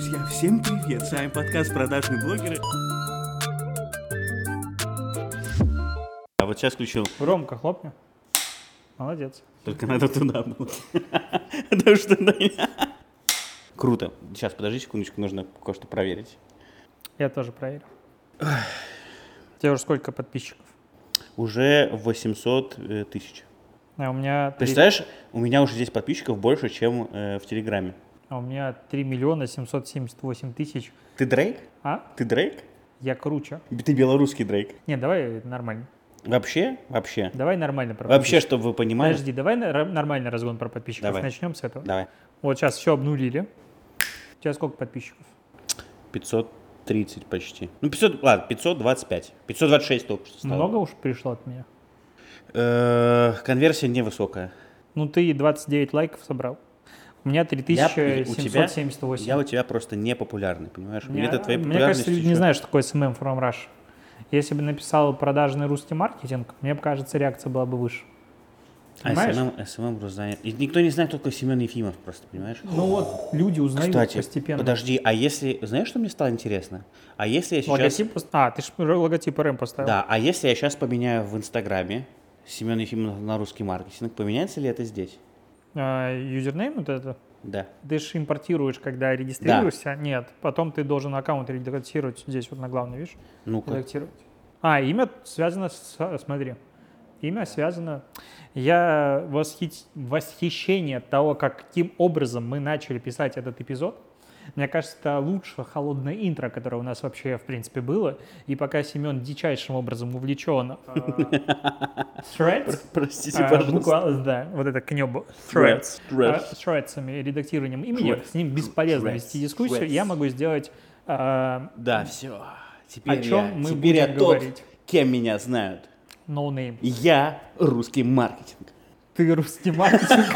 Друзья, всем привет! С вами подкаст «Продажные блогеры». А вот сейчас включил, Ромка, хлопни. Молодец. только надо туда было. Потому что... Круто. Сейчас, подожди секундочку, нужно кое-что проверить. Я тоже проверю. У тебя уже сколько подписчиков? Уже 800 э, тысяч. А у меня 3, Представляешь, у меня уже здесь подписчиков больше, чем э, в Телеграме. А у меня 3 миллиона 778 тысяч. Ты Дрейк? А? Ты Дрейк? Я круче. Ты белорусский Дрейк. Не, давай нормально. Вообще? Вообще? Давай нормально про Вообще, чтобы вы понимали. Подожди, давай нормальный разгон про подписчиков. Давай. Начнем с этого. Давай. Вот сейчас все обнулили. У тебя сколько подписчиков? 530 почти. Ну, 500, ладно, 525. 526 только что стало. Много уж пришло от меня? Э, Конверсия невысокая. Ну, ты 29 лайков собрал. У меня Я- у тебя- 3778. Я у тебя просто непопулярный, понимаешь? Мне, Где-то твоей мне кажется, люди не знают, что такое SMM from Russia. Если бы написал продажный русский маркетинг, мне кажется, реакция была бы выше. А Понимаешь? SMM, SMM просто занят. И никто не знает, кто такой Семен Ефимов просто, понимаешь? Ну вот, люди узнают Кстати, постепенно. подожди, а если... Знаешь, что мне стало интересно? А если я сейчас... Логотип... А, ты же логотип РМ поставил. Да, а если я сейчас поменяю в Инстаграме Семен Ефимов на русский маркетинг, поменяется ли это здесь? А, юзернейм вот это? Да. Ты же импортируешь, когда регистрируешься. Нет, потом ты должен аккаунт редактировать здесь вот на главной, видишь? Ну-ка. Редактировать. А, имя связано с... Смотри. Имя связано... Я восхит... восхищение от того, как, каким образом мы начали писать этот эпизод. Мне кажется, это лучшее холодное интро, которое у нас вообще, в принципе, было. И пока Семен дичайшим образом увлечен а, threads, Простите, а, пожалуйста. да, вот это к небу, threads, а, threads'ами, редактированием имени, с ним бесполезно вести дискуссию. Я могу сделать Да, все. Теперь О чем я, мы теперь я будем тот, говорить? кем меня знают. no name. Я русский маркетинг. Ты русский маркетинг.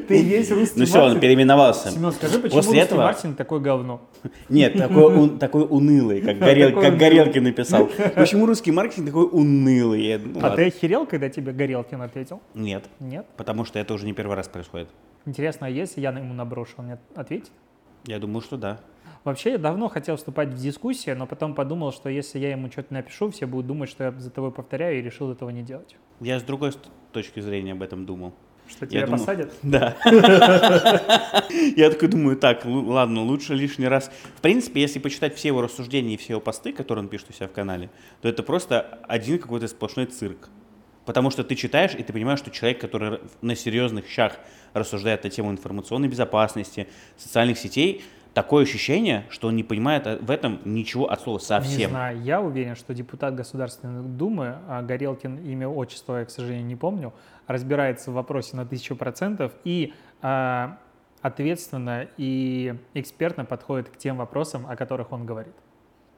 Ты есть русский Ну все, он переименовался. Семен, скажи, почему русский этого- маркетинг такое говно? Нет, такой, ун- такой унылый, как, Горел, Такой как. Горелкин написал. Почему русский маркетинг такой унылый? Ну А ты охерел, когда тебе Горелкин ответил? Нет, Нет? потому что это уже не первый раз происходит. Интересно, а если я ему наброшу, он мне ответит? Я думаю, что да. Вообще, я давно хотел вступать в дискуссию, но потом подумал, что если я ему что-то напишу, все будут думать, что я за тобой повторяю, и решил этого не делать. Я с другой точки зрения об этом думал. Что Я тебя думал- посадят? Да. Я такой думаю, так, ладно, лучше лишний раз. В принципе, если почитать все его рассуждения и все его посты, которые он пишет у себя в канале, то это просто один какой-то сплошной цирк. Потому что ты читаешь, и ты понимаешь, что человек, который на серьезных щах рассуждает на тему информационной безопасности, социальных сетей, такое ощущение, что он не понимает а, в этом ничего от слова Не совсем. знаю, я уверен, что депутат Государственной Думы, а Горелкин имя, отчество я, к сожалению, не помню, разбирается в вопросе на тысячу процентов и а, ответственно и экспертно подходит к тем вопросам, о которых он говорит.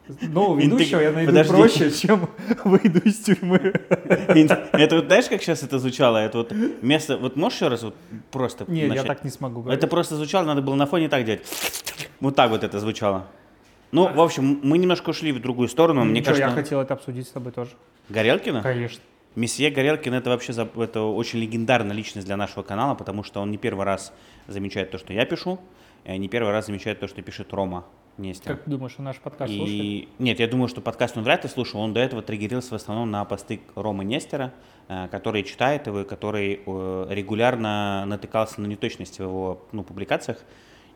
Интег- ведущего я найду Подожди. проще, чем выйду из тюрьмы. Это вот знаешь, как сейчас это звучало? Это вот место, вот можешь еще раз вот просто Нет, я начать? так не смогу говорить. Это просто звучало, надо было на фоне так делать. Вот так вот это звучало. Ну, в общем, мы немножко ушли в другую сторону. Мне Ничего, кажется, я хотел это обсудить с тобой тоже. Горелкина? Конечно. Месье Горелкин это вообще это очень легендарная личность для нашего канала, потому что он не первый раз замечает то, что я пишу, и не первый раз замечает то, что пишет Рома Нестер. Как думаешь, он наш подкаст слушает? И нет, я думаю, что подкаст он вряд ли слушал. Он до этого триггерился в основном на посты Ромы Нестера, э, который читает его, и который э, регулярно натыкался на неточности в его ну, публикациях.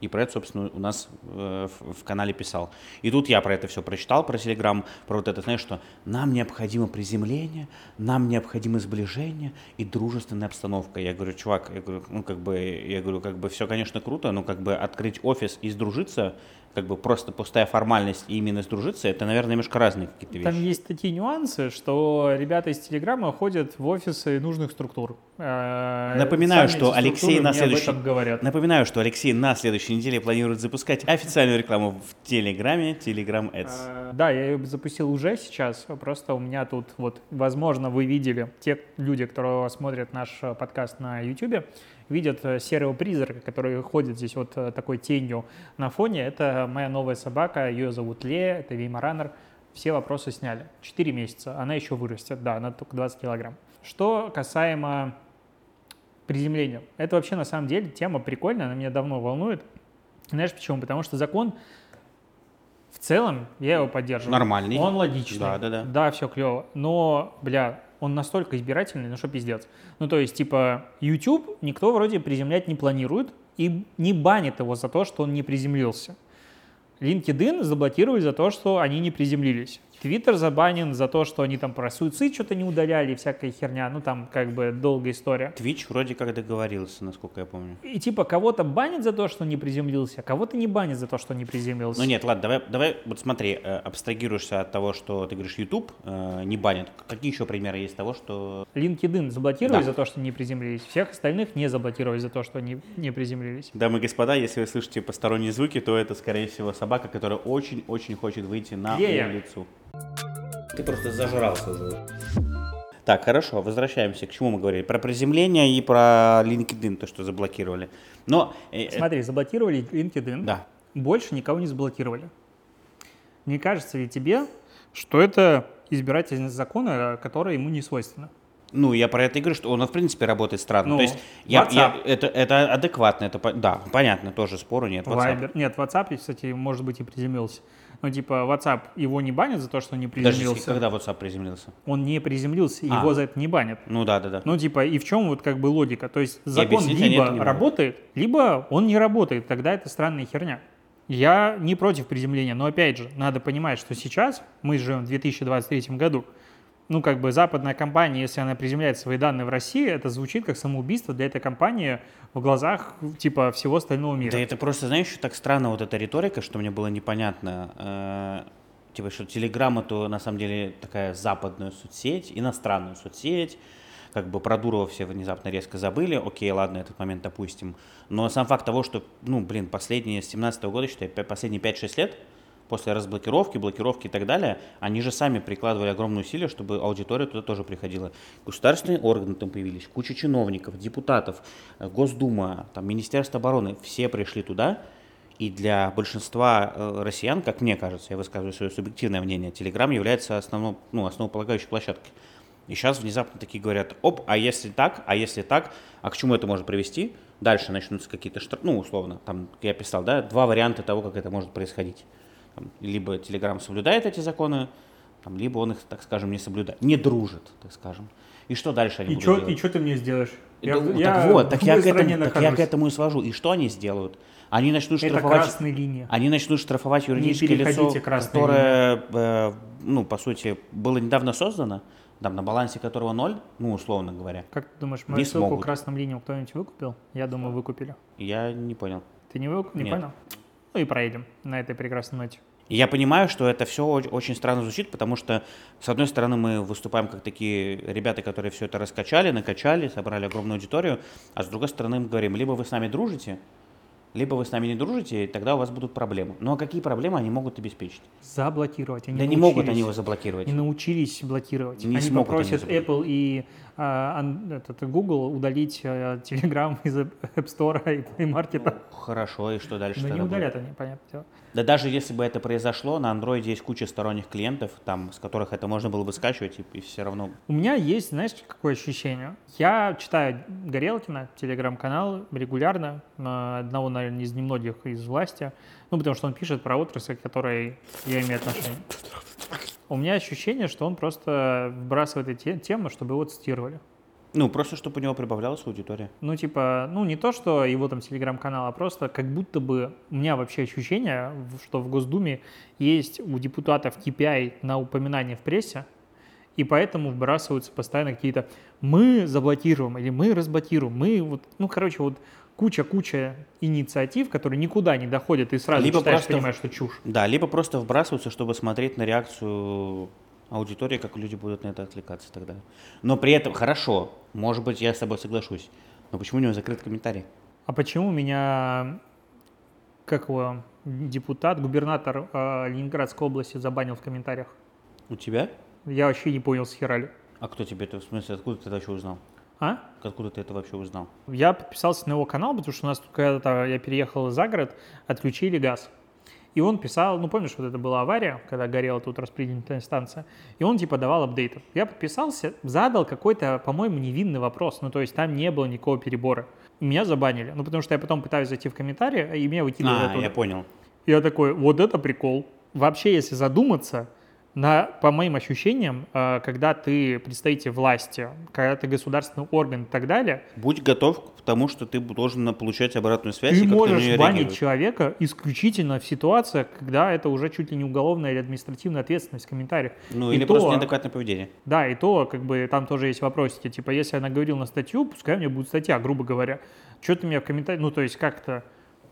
И про это, собственно, у нас э, в канале писал. И тут я про это все прочитал, про Телеграм, про вот это, знаешь, что нам необходимо приземление, нам необходимо сближение и дружественная обстановка. Я говорю, чувак, я говорю, ну как бы, я говорю, как бы все, конечно, круто, но как бы открыть офис и сдружиться, как бы просто пустая формальность и именно сдружиться, это, наверное, немножко разные какие-то Там вещи. есть такие нюансы, что ребята из Телеграма ходят в офисы нужных структур. Э, Напоминаю, сами что Алексей на этом говорят. Напоминаю, что Алексей на следующей неделе планирует запускать официальную рекламу в Телеграме, Telegram Ads. Э, Да, я ее запустил уже сейчас, просто у меня тут вот, возможно, вы видели, те люди, которые смотрят наш э, подкаст на YouTube, видят э, серого призрака, который ходит здесь вот э, такой тенью на фоне. Это моя новая собака, ее зовут Ле, это Веймаранер. Все вопросы сняли. Четыре месяца, она еще вырастет, да, она только 20 килограмм. Что касаемо приземления. Это вообще на самом деле тема прикольная, она меня давно волнует. Знаешь почему? Потому что закон в целом, я его поддерживаю. Нормальный. Он логичный. Да, да, да. Да, все клево. Но, бля, он настолько избирательный, ну что пиздец. Ну то есть, типа, YouTube никто вроде приземлять не планирует и не банит его за то, что он не приземлился. LinkedIn заблокировали за то, что они не приземлились. Твиттер забанен за то, что они там про суицид что-то не удаляли, всякая херня, ну там как бы долгая история. Твич вроде как договорился, насколько я помню. И типа кого-то банят за то, что не приземлился, а кого-то не банят за то, что не приземлился. Ну нет, ладно, давай, давай вот смотри, э, абстрагируешься от того, что ты говоришь, YouTube э, не банит. Какие еще примеры есть того, что... LinkedIn заблокировали Да. за то, что не приземлились, всех остальных не заблокировали за то, что они не приземлились. Дамы и господа, если вы слышите посторонние звуки, то это, скорее всего, собака, которая очень-очень хочет выйти на Лея. улицу. Ты просто зажрался уже. Так, хорошо, возвращаемся. К чему мы говорили? Про приземление и про LinkedIn, то, что заблокировали. Но... э, э, Смотри, заблокировали LinkedIn, Да. больше никого не заблокировали. Не кажется ли тебе, что это избирательность закона, которая ему не свойственна? Ну, я про это и говорю, что он, в принципе, работает странно. Ну, То есть, я, я- это, это адекватно, это, да, понятно, тоже спору нет. WhatsApp. Viber. Нет, WhatsApp, кстати, может быть, и приземлился. Но типа WhatsApp его не банят за то, что он не Подожди, приземлился. когда WhatsApp приземлился? Он не приземлился, А. его за это не банят. Ну да, да, да. Ну, типа, и в чем вот как бы логика? То есть закон либо не могут. работает, либо он не работает. Тогда это странная херня. Я не против приземления, но опять же, надо понимать, что сейчас мы живем в 2023 году. Ну, как бы западная компания, если она приземляет свои данные в России, это звучит как самоубийство для этой компании в глазах, типа, всего остального мира. Да это просто, знаешь, еще так странно вот эта риторика, что мне было непонятно. Э, типа, что Телеграм это на самом деле такая западная соцсеть, иностранная соцсеть. Как бы про Дурова все внезапно резко забыли. Окей, ладно, этот момент допустим. Но сам факт того, что, ну, блин, последние с 17 года, считай, последние 5-6 лет, после разблокировки, блокировки и так далее, они же сами прикладывали огромные усилия, чтобы аудитория туда тоже приходила. Государственные органы там появились, куча чиновников, депутатов, э, Госдума, там, Министерство обороны, все пришли туда, и для большинства э, россиян, как мне кажется, я высказываю свое субъективное мнение, Telegram является основном, ну, основополагающей площадкой. И сейчас внезапно такие говорят, оп, а если так, а если так, а к чему это может привести? Дальше начнутся какие-то штрафы, ну, условно, там, я писал, да, два варианта того, как это может происходить. Там, либо Telegram соблюдает эти законы, там, либо он их, так скажем, не соблюдает, не дружит, так скажем. И что дальше они И будут что делать? и чё ты мне сделаешь? Да, так вот, так я, к этому, так я к этому и свожу. И что они сделают? Они начнут Это штрафовать... линия. Они начнут штрафовать юридическое лицо, которое, э, ну, по сути, было недавно создано, там, на балансе которого ноль, ну, условно говоря. Как ты думаешь, мою ссылку смогут. красным линиям кто-нибудь выкупил? Я думаю, выкупили. Я не понял. Ты не, выкуп... не Нет. понял? Ну и проедем на этой прекрасной ноте. Я понимаю, что это все очень странно звучит, потому что, с одной стороны, мы выступаем как такие ребята, которые все это раскачали, накачали, собрали огромную аудиторию, а с другой стороны мы говорим, либо вы с нами дружите, либо вы с нами не дружите, и тогда у вас будут проблемы. Ну а какие проблемы они могут обеспечить? Заблокировать. Они да не могут они его заблокировать. Не научились блокировать. Не они они попросят заблокировать. Apple и этот, Google удалить а, Telegram из App Store и Play Market. Хорошо, и что дальше Но тогда не будет? удалят они, понятное дело. Да даже если бы это произошло, на Android есть куча сторонних клиентов, там, с которых это можно было бы скачивать, и, и все равно... У меня есть, знаешь, какое ощущение? Я читаю Горелкина, телеграм-канал регулярно, на одного, наверное, из немногих из власти, ну, потому что он пишет про отрасль, к которой я имею отношение. У меня ощущение, что он просто вбрасывает эти те- темы, чтобы его цитировали. Ну, просто чтобы у него прибавлялась аудитория. Ну, типа, ну, не то, что его там телеграм-канал, а просто как будто бы у меня вообще ощущение, что в Госдуме есть у депутатов KPI на упоминание в прессе, и поэтому вбрасываются постоянно какие-то «мы заблокируем» или «мы разблокируем», «мы вот», ну, короче, вот куча-куча инициатив, которые никуда не доходят, и сразу Либо читаешь, просто- понимаешь, что чушь. Да, либо просто вбрасываются, чтобы смотреть на реакцию аудитории, как люди будут на это отвлекаться тогда. Но при этом, хорошо, может быть, я с тобой соглашусь, но почему у него закрыт комментарий? А почему меня, как его, депутат, губернатор э, Ленинградской области забанил в комментариях? У тебя? Я вообще не понял, с херали. А кто тебе это, в смысле, откуда ты это вообще узнал? А? Откуда ты это вообще узнал? Я подписался на его канал, потому что у нас тут когда-то я переехал за город, отключили газ. И он писал, ну помнишь, вот это была авария, когда горела тут распределительная станция, и он типа давал апдейты. Я подписался, задал какой-то, по-моему, невинный вопрос, ну то есть там не было никакого перебора. И меня забанили, ну потому что я потом пытаюсь зайти в комментарии, и меня выкидывают А, оттуда. я понял. Я такой, вот это прикол. Вообще, если задуматься, на, по моим ощущениям, э, когда ты представитель власти, когда ты государственный орган и так далее, Будь готов к тому, что ты должен получать обратную связь и ты на можешь неё банить человека исключительно в ситуациях, когда это уже чуть ли не уголовная или административная ответственность в комментариях. Ну, И или то- просто неадекватное поведение. Да, и то, как бы, там тоже есть вопросики. Типа, если я наговорил на статью, пускай у меня будет статья, грубо говоря. Что ты меня в комментариях... Ну, то есть как-то...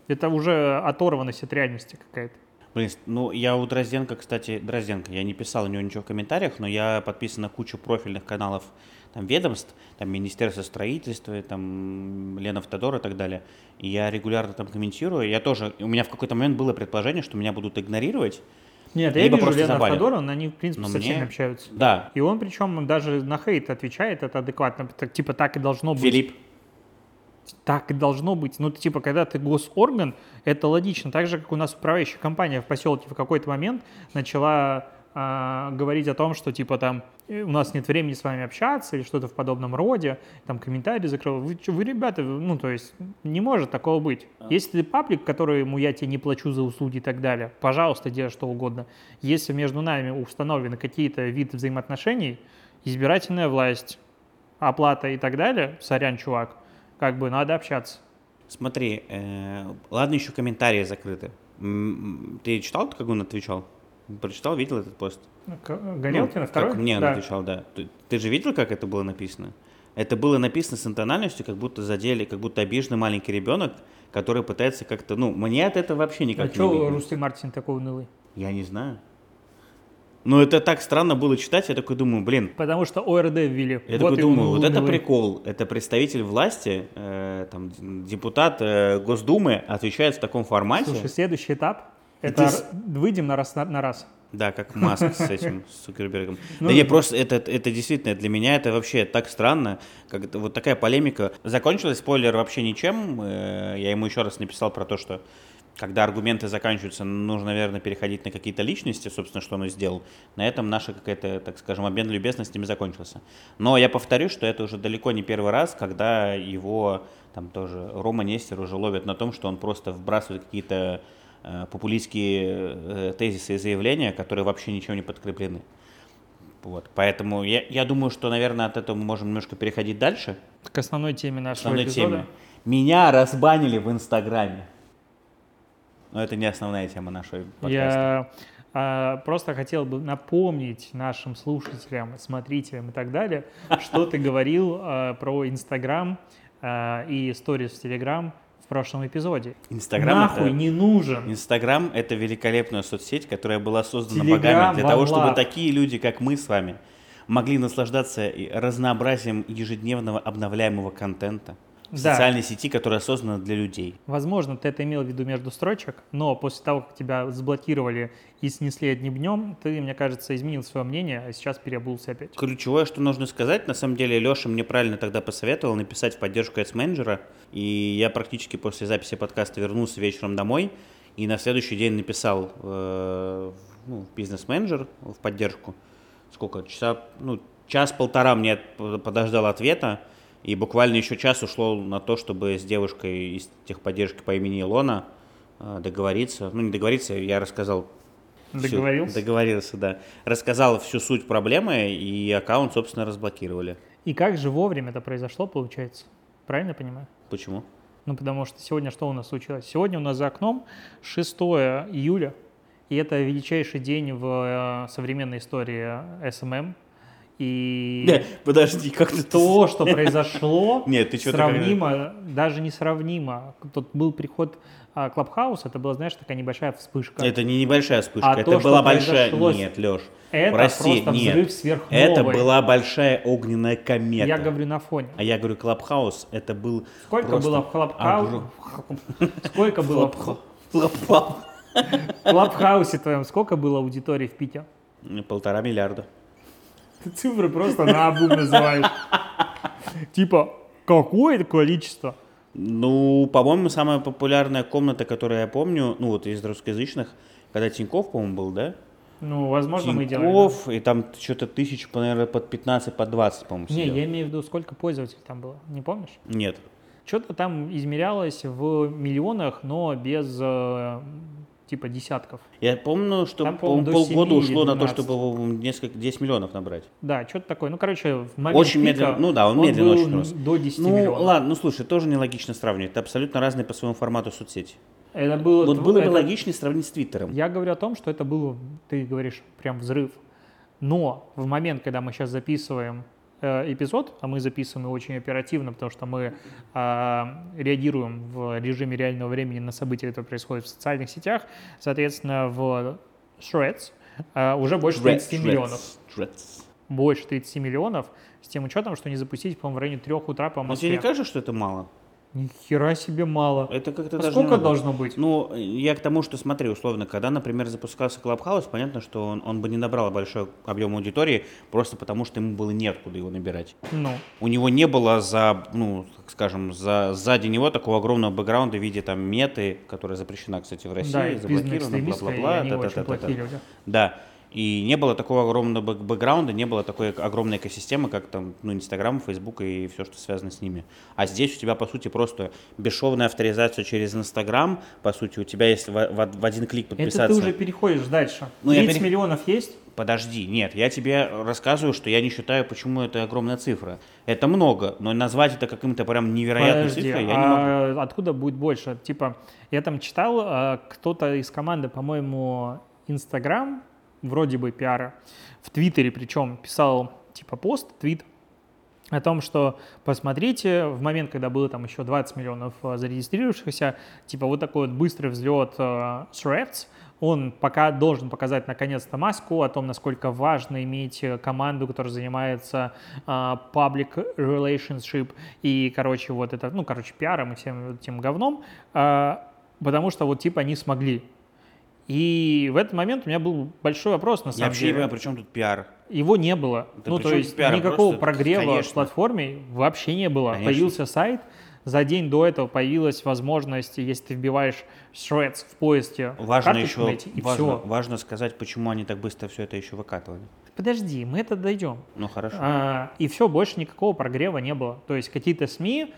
Это уже оторванность от реальности какая-то. Блин, ну я у Дрозденко, кстати, Дрозденко, я не писал у него ничего в комментариях, но я подписан на кучу профильных каналов там ведомств, там Министерство строительства, там Лена Автодор и так далее. И я регулярно там комментирую. Я тоже, у меня в какой-то момент было предположение, что меня будут игнорировать. Нет, я вижу Лена. Федоровна, они, в принципе, Но со всеми мне- общаются. Да, И он, причем, даже на хейт отвечает, это адекватно. Так, типа, так и должно быть. Филипп. Так и должно быть. Ну, типа, когда ты госорган, это логично. Так же, как у нас управляющая компания в поселке в какой-то момент начала а, говорить о том, что, типа, там, «Э, у нас нет времени с вами общаться или что-то в подобном роде, там, комментарии закрыл. Вы, вы, ребята, ну, то есть, не может такого быть. Если ты паблик, которому я тебе не плачу за услуги и так далее, пожалуйста, делай что угодно. Если между нами установлены какие-то виды взаимоотношений, избирательная власть, оплата и так далее, сорян, чувак, как бы надо общаться. Смотри, э, ладно, еще комментарии закрыты. Ты читал, как он отвечал? Прочитал, видел этот пост? К- Горелкина, Ну, второй? Как мне он отвечал, да. Ты, ты же видел, как это было написано? Это было написано с интональностью, как будто задели, как будто обиженный маленький ребенок, который пытается как-то, ну, мне от этого вообще А никак не что обидно. Рустем Мартин такой унылый? Я не знаю. Но это так странно было читать, я такой думаю, блин, Потому что ОРД ввели. я Вот такой думаю, вот это прикол. Это представитель власти, э, там, депутат э, Госдумы отвечает в таком формате. Слушай, следующий этап. И Это ты выйдем на раз на, на раз. Да, как Маск с этим, с Цукербергом. Ну, да не, просто это, это действительно, для меня это вообще так странно, как вот такая полемика. Закончилась, спойлер, вообще ничем. Э, Я ему еще раз написал про то, что когда аргументы заканчиваются, нужно, наверное, переходить на какие-то личности, собственно, что он и сделал. На этом наша какая-то, так скажем, обмен любезностями закончился. Но я повторю, что это уже далеко не первый раз, когда его, там тоже, Рома Нестер уже ловят на том, что он просто вбрасывает какие-то э, популистские э, тезисы и заявления, которые вообще ничем не подкреплены. Вот. Поэтому я, я думаю, что, наверное, от этого мы можем немножко переходить дальше, К основной теме нашего основной эпизода. теме. Меня разбанили в Инстаграме. Но это не основная тема нашего подкаста. Я а, просто хотел бы напомнить нашим слушателям, смотрителям и так далее, что ты говорил а, про Инстаграм а, и сторис в Телеграм в прошлом эпизоде. Инстаграм Нахуй это... не нужен. Инстаграм — это великолепная соцсеть, которая была создана Телеграм богами для того, чтобы влаг. такие люди, как мы с вами, могли наслаждаться разнообразием ежедневного обновляемого контента в Да. социальной сети, которая создана для людей. Возможно, ты это имел в виду между строчек, но после того, как тебя заблокировали и снесли одним днем, ты, мне кажется, изменил свое мнение, а сейчас переобулся опять. Ключевое, что нужно сказать, на самом деле, Леша мне правильно тогда посоветовал написать в поддержку Ads менеджера и я практически после записи подкаста вернулся вечером домой, и на следующий день написал э, ну, в бизнес-менеджер в поддержку. Сколько? Часа, ну, час-полтора мне подождал ответа, и буквально еще час ушло на то, чтобы с девушкой из техподдержки по имени Илона э, договориться. Ну, не договориться, я рассказал всю- Договорился? договорился, да. Рассказал всю суть проблемы, и аккаунт, собственно, разблокировали. И как же вовремя это произошло, получается? Правильно понимаю? Почему? Ну, потому что сегодня что у нас случилось? Сегодня у нас за окном 6 июля, и это величайший день в э, современной истории SMM. И подожди, как ты то, что произошло, Нет, ты сравнимо, даже не сравнимо. Тут был приход а, Clubhouse, это была, знаешь, такая небольшая вспышка. Это не небольшая вспышка, А это то, была большая... Нет, Леш, Это прости, просто нет. взрыв сверхновой. это была большая огненная комета. Я говорю на фоне. А я говорю, Clubhouse, это был... Сколько просто было в Clubhouse е? Сколько было в Клабхаус. Клабхаусе твоем? Сколько было аудитории в Питере? Полтора миллиарда. Ты цифры просто на обум называешь. Типа, какое количество? Ну, по-моему, самая популярная комната, которую я помню, ну вот из русскоязычных, когда Тиньков, по-моему, был, да? Ну, возможно, мы делали. Тиньков, и там что-то тысяч, наверное, под 15, под 20, по-моему, Не, сидел. я имею в виду, сколько пользователей там было, не помнишь? Нет. Что-то там измерялось в миллионах, но без э, типа десятков. Я помню, что Там, до полгода 7 или ушло на то, 12. чтобы несколько, 10 миллионов набрать. Да, что-то такое. Ну, короче, в момент Очень пика медленно, ну да, он, медленно был очень рос. до 10 Ну, миллионов. ладно, ну слушай, тоже нелогично сравнивать. Это абсолютно разные по своему формату соцсети. Это было, Вот было бы это- логичнее сравнить с Твиттером. Я говорю о том, что это был, ты говоришь, прям взрыв. Но в момент, когда мы сейчас записываем эпизод, а мы записываем его очень оперативно, потому что мы а, реагируем в режиме реального времени на события, которые происходят в социальных сетях, соответственно, в Threads а, уже больше 30 миллионов. Threads. Больше 30 миллионов, с тем учетом, что не запустить, по-моему, в районе 3 утра по Но Москве. тебе не кажется, что это мало? Ни хера себе мало. Это как-то А даже сколько должно быть? Ну, я к тому, что смотри, условно, когда, например, запускался Clubhouse, понятно, что он, он бы не набрал большой объем аудитории, просто потому что ему было неоткуда его набирать. Ну, У него не было за, ну, так скажем, за, сзади него такого огромного бэкграунда в виде там меты, которая запрещена, кстати, в России, да, заблокирована, бла-бла-бла, та-та-та-та-та. плохие люди. Да. И не было такого огромного бэк- бэкграунда, не было такой огромной экосистемы, как там, ну, Инстаграм, Фейсбук и все, что связано с ними. А здесь у тебя, по сути, просто бесшовная авторизация через Инстаграм. По сути, у тебя есть в, в- в один клик подписаться. Это ты уже переходишь дальше. Ну, я 30 пере- миллионов есть? Подожди, нет, я тебе рассказываю, что я не считаю, почему это огромная цифра. Это много, но назвать это каким-то прям невероятной Подожди, цифрой я не могу. а откуда будет больше? Типа, я там читал, а, кто-то из команды, по-моему, Инстаграм, вроде бы пиара, в Твиттере причем писал типа пост, твит о том, что посмотрите, в момент, когда было там еще 20 миллионов а, зарегистрировавшихся, типа вот такой вот быстрый взлет а, Threads, он пока должен показать наконец-то маску о том, насколько важно иметь э, команду, которая занимается а, public relationship и, короче, вот это, ну, короче, пиаром и всем этим говном, а, потому что вот типа они смогли. И в этот момент у меня был большой вопрос, на Я самом вообще не деле. понимаю, при чем тут пиар. Его не было. Да ну, то есть пиар? никакого Просто, прогрева конечно. в платформе вообще не было. Конечно. Появился сайт, за день до этого появилась возможность, если ты вбиваешь Threads в поиске, Важно еще, найти, и важно, все. важно сказать, почему они так быстро все это еще выкатывали. Подожди, мы это дойдем. Ну хорошо. А, и все, больше никакого прогрева не было. То есть какие-то СМИ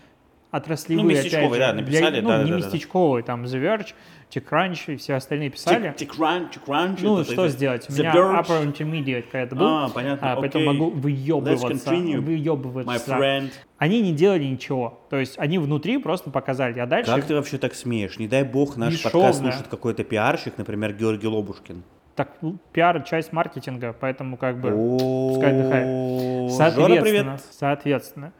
отраслевые, Ну, опять местечковые, же, да, написали, для- ну, да, не да, да, да. местечковые, там The Verge, TechCrunch и все остальные писали. TechCrunch, TechCrunch. Ну, это- что это- сделать? У The меня Verge. upper intermediate какая-то был, А, понятно, а, поэтому окей. могу выебываться, выебываться. My friend. Они не делали ничего. То есть они внутри просто показали, а дальше... Как ты вообще так смеешь? Не дай бог наш Бесшовно. подкаст слушает какой-то пиарщик, например, Георгий Лобушкин. Так, ну, пиар — часть маркетинга, поэтому как бы... Пускай отдыхает. Жора, Соответственно, привет. соответственно,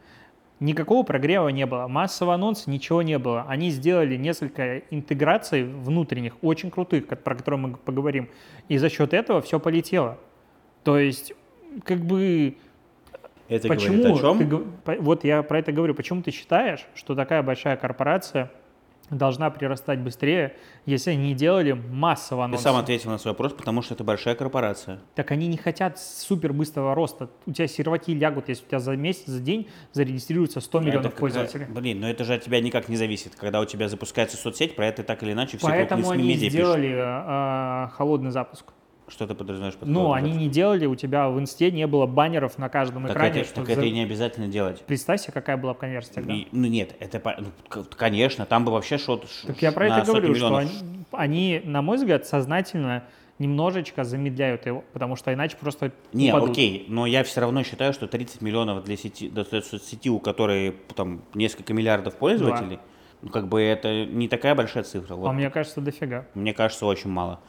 никакого прогрева не было, массового анонса ничего не было. Они сделали несколько интеграций внутренних, очень крутых, про которые мы поговорим, и за счет этого все полетело. То есть, как бы, Это почему говорит о чем? ты вот я про это говорю, почему ты считаешь, что такая большая корпорация должна прирастать быстрее, если они не делали массового Ты анонса? сам ответил на свой вопрос, потому что это большая корпорация. Так они не хотят супер быстрого роста. У тебя серваки лягут, если у тебя за месяц, за день зарегистрируется 100 миллионов Это как- пользователей. Блин, но это же от тебя никак не зависит. Когда у тебя запускается соцсеть, про это так или иначе все Поэтому крупные они СМИ медиа сделали а, холодный запуск. Что ты подразумеваешь под Ну, они не делали, у тебя в инсте не было баннеров на каждом Так, экране. это, что так за- это и не обязательно делать. Представь себе, какая была бы конверсия тогда. И- ну нет, это ну, конечно, там бы вообще шот. Так я про это говорю, что миллионов. они, они, на мой взгляд, сознательно немножечко замедляют его, потому что иначе просто Не, упадут. окей, но я все равно считаю, что 30 миллионов для сети, для соцсети, у которой там несколько миллиардов пользователей, ну как бы это не такая большая цифра. Вот А мне кажется, дофига. Мне кажется, очень мало.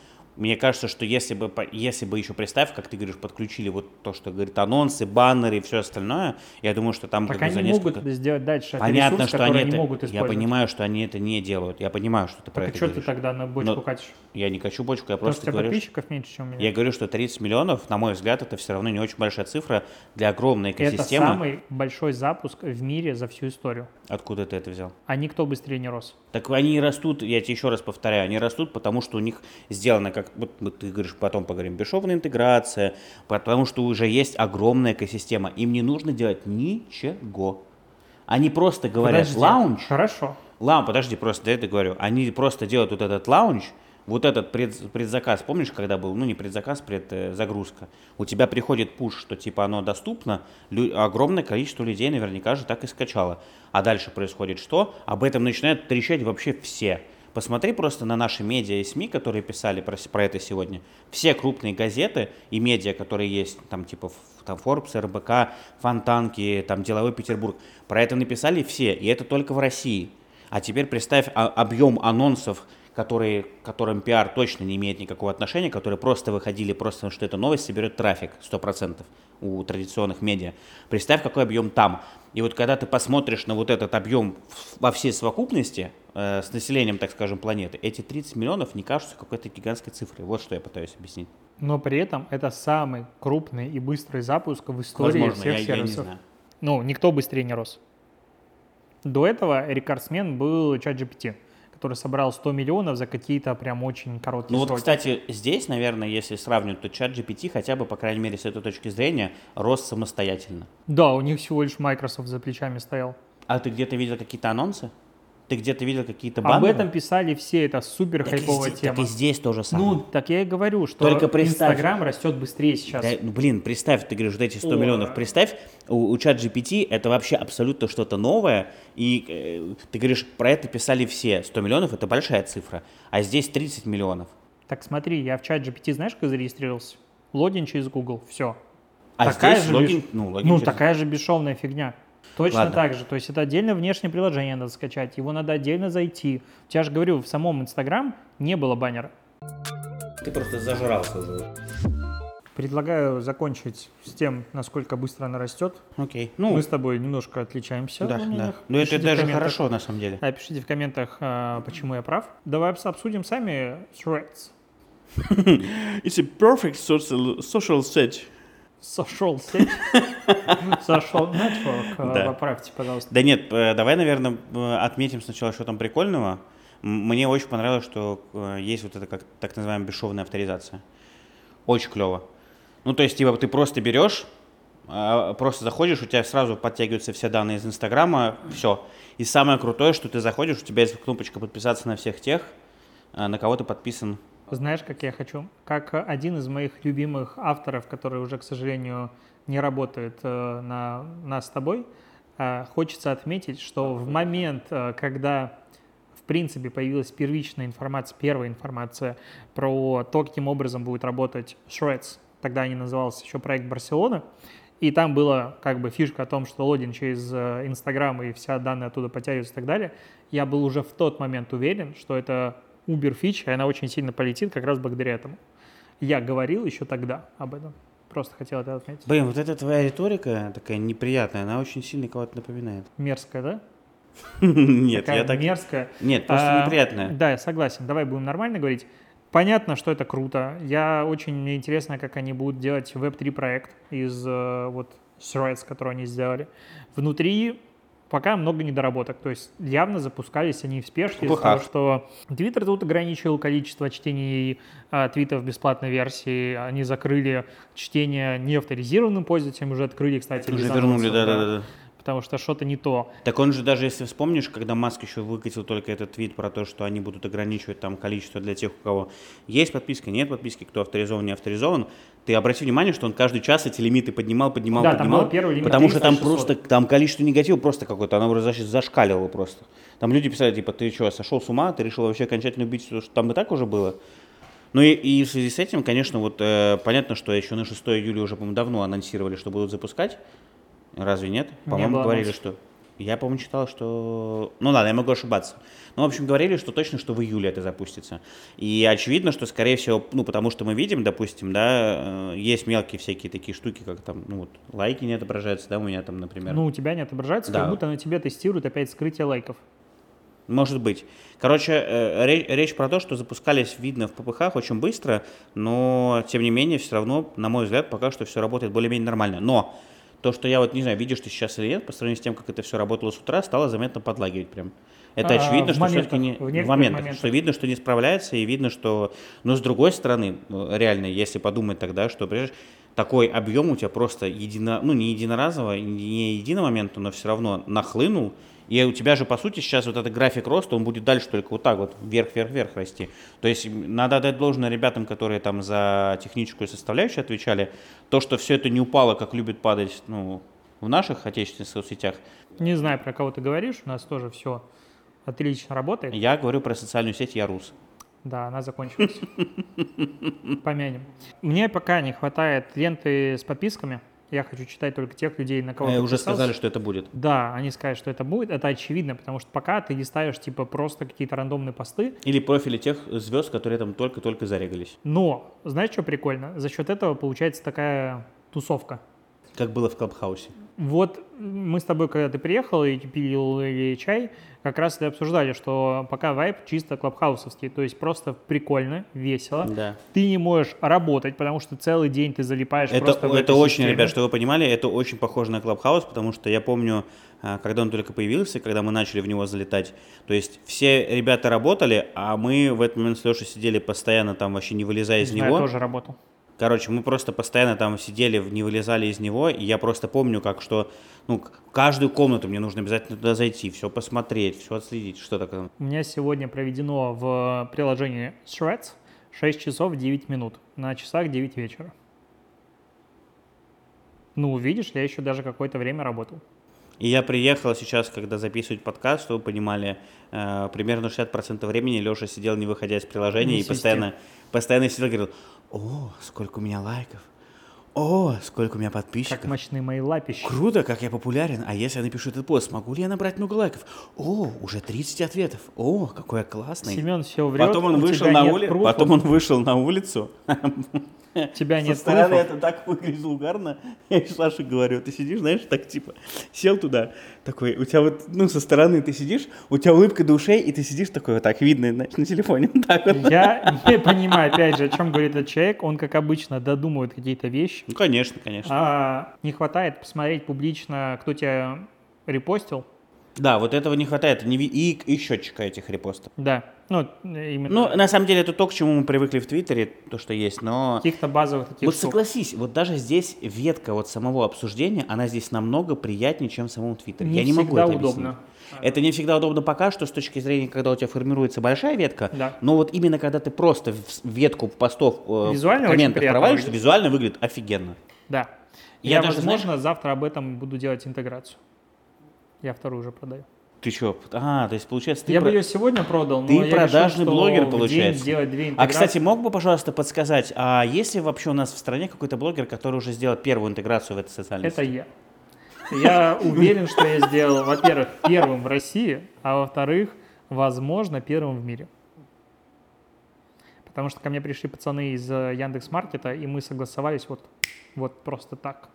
Мне кажется, что если бы, если бы еще представь, как ты говоришь, подключили вот то, что говорит анонсы, баннеры и все остальное, я думаю, что там Так как бы за они несколько... могут это сделать дальше. Это Понятно, ресурс, что они они это... могут я понимаю, что они это не делают. Я понимаю, что ты про Так а это что ты говоришь. тогда на бочку Но- катишь? Я не хочу бочку, я Потому просто что говорю, что- подписчиков меньше, чем у меня. я говорю, что 30 миллионов, на мой взгляд, это все равно не очень большая цифра для огромной Это экосистемы. самый большой запуск в мире за всю историю. Откуда ты это взял? А никто быстрее не рос. Так они растут, я тебе еще раз повторяю, они растут, потому что у них сделано, как вот, ты говоришь, потом поговорим, бесшовная интеграция, потому что уже есть огромная экосистема. Им не нужно делать ничего. Они просто говорят Подожди. лаунж. Хорошо. Лаунж, подожди, просто да, это говорю. Они просто делают вот этот лаунж, вот этот пред, предзаказ, помнишь, когда был, ну не предзаказ, предзагрузка, у тебя приходит пуш, что типа оно доступно, лю- огромное количество людей наверняка же так и скачало. А дальше происходит что? Об этом начинают трещать вообще все. Посмотри просто на наши медиа и СМИ, которые писали про, про это сегодня. Все крупные газеты и медиа, которые есть, там типа там Forbes, РБК, Фонтанки, там Деловой Петербург, про это написали все, и это только в России. А теперь представь объем анонсов, которые, которым пиар точно не имеет никакого отношения, которые просто выходили просто потому, что эта новость соберет трафик 100% у традиционных медиа. Представь, какой объем там. И вот когда ты посмотришь на вот этот объем во всей совокупности э, с населением, так скажем, планеты, эти 30 миллионов не кажутся какой-то гигантской цифрой. Вот что я пытаюсь объяснить. Но при этом это самый крупный и быстрый запуск в истории Возможно, всех я, я не сервисов. знаю. Ну, никто быстрее не рос. До этого рекордсмен был ChatGPT, который собрал 100 миллионов за какие-то прям очень короткие Ну вот, сроки. кстати, здесь, наверное, если сравнивать, то чат GPT хотя бы, по крайней мере, с этой точки зрения, рос самостоятельно. Да, у них всего лишь Microsoft за плечами стоял. А ты где-то видел какие-то анонсы? Ты где-то видел какие-то Об баннеры? этом писали все, это супер Так хайповая здесь- тема. Так и здесь то же самое. Ну, так я и говорю, что Только представь. Инстаграм растет быстрее сейчас. Да, ну, блин, представь, ты говоришь, вот эти 100 О. миллионов, представь, у, у чат GPT это вообще абсолютно что-то новое, и э, ты говоришь, про это писали все, 100 миллионов это большая цифра, а здесь 30 миллионов. Так смотри, я в чат GPT, знаешь, как зарегистрировался? Логин через Google, все. А Такая здесь же логин, беш- ну, логин Ну, через- такая же бесшовная фигня. Точно Ладно. так же. То есть это отдельное внешнее приложение надо скачать, его надо отдельно зайти. Я же говорю, в самом Инстаграм не было баннера. Ты просто зажрался уже. Предлагаю закончить с тем, насколько быстро она растет. Окей, ну, Мы с тобой немножко отличаемся. да, да. мнениях. Ну, это Пишите даже хорошо, на самом деле. Да, пишите в комментах, а, почему я прав. Давай обс- обсудим сами Threads. It's a perfect social, social set. Social сеть. Network. а, Да. Поправьте, пожалуйста. Да нет, э, давай, наверное, э, отметим сначала, что там прикольного. Мне очень понравилось, что э, есть вот эта как так называемая бесшовная авторизация. Очень клево. Ну, то есть, типа, ты просто берешь, а, просто заходишь, у тебя сразу подтягиваются все данные из Инстаграма, все. И самое крутое, что ты заходишь, у тебя есть кнопочка подписаться на всех тех, на кого ты подписан. Знаешь, как я хочу? Как один из моих любимых авторов, который уже, к сожалению, не работает э, на нас с тобой, э, хочется отметить, что в момент, э, когда в принципе появилась первичная информация, первая информация про то, каким образом будет работать Threads, тогда они назывался еще проект Барселона, и там была как бы фишка о том, что логин через Инстаграм и вся данные оттуда потягиваются и так далее. Я был уже в тот момент уверен, что это Uber фича, и она очень сильно полетит как раз благодаря этому. Я говорил еще тогда об этом. Просто хотел это отметить. Блин, вот эта твоя риторика такая неприятная, она очень сильно кого-то напоминает. Мерзкая, да? Нет, я так... мерзкая. Нет, просто А, неприятная. Да, я согласен. Давай будем нормально говорить. Понятно, что это круто. Я очень мне интересно, как они будут делать Web3 проект из э, вот Threads, который они сделали. Внутри пока много недоработок. То есть явно запускались они в спешке из-за того, что Twitter тут ограничил количество чтений а, твитов бесплатной версии. Они закрыли чтение неавторизированным пользователям, уже открыли, кстати, Уже вернули, да-да-да. Потому что что-то не то. Так он же даже, если вспомнишь, когда Маск еще выкатил только этот твит про то, что они будут ограничивать там количество для тех, у кого есть подписка, нет подписки, кто авторизован, не авторизован, ты обрати внимание, что он каждый час эти лимиты поднимал, поднимал, Да, там поднимал. был первый лимит потому что там 300, 600. просто, там количество негатива просто какое-то, оно уже заш- зашкаливало просто. Там люди писали, типа, ты что, сошел с ума, ты решил вообще окончательно убить, что там и так уже было? Ну и, и в связи с этим, конечно, вот э, понятно, что еще на 6 июля уже, по-моему, давно анонсировали, что будут запускать. Разве нет? Не По-моему, говорили, анонсов. что... Я, по-моему, читал, что... Ну ладно, я могу ошибаться. Ну, в общем, говорили, что точно, что в июле это запустится. И очевидно, что, скорее всего, ну, потому что мы видим, допустим, да, э, есть мелкие всякие такие штуки, как там, ну, вот, лайки не отображаются, да, у меня там, например. Ну, у тебя не отображается, Да. как будто на тебе тестируют опять скрытие лайков. Может быть. Короче, э, ре- речь про то, что запускались, видно, в ППХ очень быстро, но, тем не менее, все равно, на мой взгляд, пока что все работает более-менее нормально. Но то, что я вот, не знаю, видишь ты сейчас или нет, по сравнению с тем, как это все работало с утра, стало заметно подлагивать прям. Это А, очевидно, что все-таки не... в моментах, моментах. что видно, что не справляется, и видно, что... Но с другой стороны, э, реально, если подумать тогда, что, такой объем у тебя просто едино, ну не единоразово, не единомоментно, но все равно нахлынул, и у тебя же, по сути, сейчас вот этот график роста, он будет дальше только вот так вот, вверх-вверх-вверх расти. То есть надо отдать должное ребятам, которые там за техническую составляющую отвечали, то, что все это не упало, как любит падать, ну, в наших отечественных соцсетях. Не знаю, про кого ты говоришь, у нас тоже все отлично работает. Я говорю про социальную сеть Ярус. Да, она закончилась. Помянем. Мне пока не хватает ленты с подписками. Я хочу читать только тех людей, на кого э, Уже сказали, что это будет. Да, они скажут, что это будет. Это очевидно, потому что пока ты не ставишь типа просто какие-то рандомные посты. Или профили тех звезд, которые там только-только зарегались. Но, знаешь, что прикольно? За счет этого получается такая тусовка. Как было в Клабхаусе. Вот мы с тобой, когда ты приехал и пил чай, как раз и обсуждали, что пока вайп чисто клабхаусовский, то есть просто прикольно, весело. Да. Ты не можешь работать, потому что целый день ты залипаешь это, просто в Это очень, ребят, что вы понимали, это очень похоже на клабхаус, потому что я помню, а, когда он только появился, когда мы начали в него залетать, то есть все ребята работали, а мы в этот момент с Лешей сидели постоянно там вообще не вылезая из не него. Я тоже работал. Короче, мы просто постоянно там сидели, не вылезали из него, и я просто помню, как что, ну, каждую комнату мне нужно обязательно туда зайти, все посмотреть, все отследить, что такое. У меня сегодня проведено в приложении Threads 6 часов 9 минут, на часах 9 вечера. Ну, видишь, я еще даже какое-то время работал. И я приехал сейчас, когда записывать подкаст, чтобы вы понимали, э, примерно 60% времени Леша сидел, не выходя из приложения, не и постоянно, постоянно сидел и говорил, о, сколько у меня лайков. О, сколько у меня подписчиков. Как мощные мои лапищи. Круто, как я популярен. А если я напишу этот пост, смогу ли я набрать много лайков? О, уже 30 ответов. О, какой я классный. Семен все врет. Потом он вышел на улицу. Потом он вышел на улицу. Тебя нет Со стороны это так выглядит угарно. Я Саше говорю, ты сидишь, знаешь, так типа, сел туда, такой, у тебя вот, ну, со стороны ты сидишь, у тебя улыбка до ушей, и ты сидишь такой вот так, видно, знаешь, на телефоне. Вот так вот. Я не понимаю, опять же, о чем говорит этот человек. Он, как обычно, додумывает какие-то вещи. Ну, конечно, конечно. А не хватает посмотреть публично, кто тебя репостил. Да, вот этого не хватает. И, и счетчика этих репостов. Да. Ну, именно. Ну, на самом деле, это то, к чему мы привыкли в Твиттере, то, что есть, но... Каких-то базовых таких Вот штук. согласись, вот даже здесь ветка вот самого обсуждения, она здесь намного приятнее, чем в самом Твиттере. Не Я не могу это удобно. объяснить. Это не всегда удобно пока что с точки зрения, когда у тебя формируется большая ветка, Да. но вот именно когда ты просто в ветку постов э, Визуально комментах приятно провалишься, выглядит. визуально выглядит офигенно. Да. Я Я, даже, возможно, завтра об этом буду делать интеграцию. Я вторую уже продаю. Ты что? А, то есть получается ты... я про- бы ее сегодня продал, но Ты я решил, продажный что блогер, получается. день сделать две А, интеграции. кстати, мог бы, пожалуйста, подсказать, а есть ли вообще у нас в стране какой-то блогер, который уже сделал первую интеграцию в этой социальной Это сети? я. Я уверен, что я сделал, во-первых, первым в России, а во-вторых, возможно, первым в мире. Потому что ко мне пришли пацаны из Яндекс Маркета, и мы согласовались вот, вот просто так.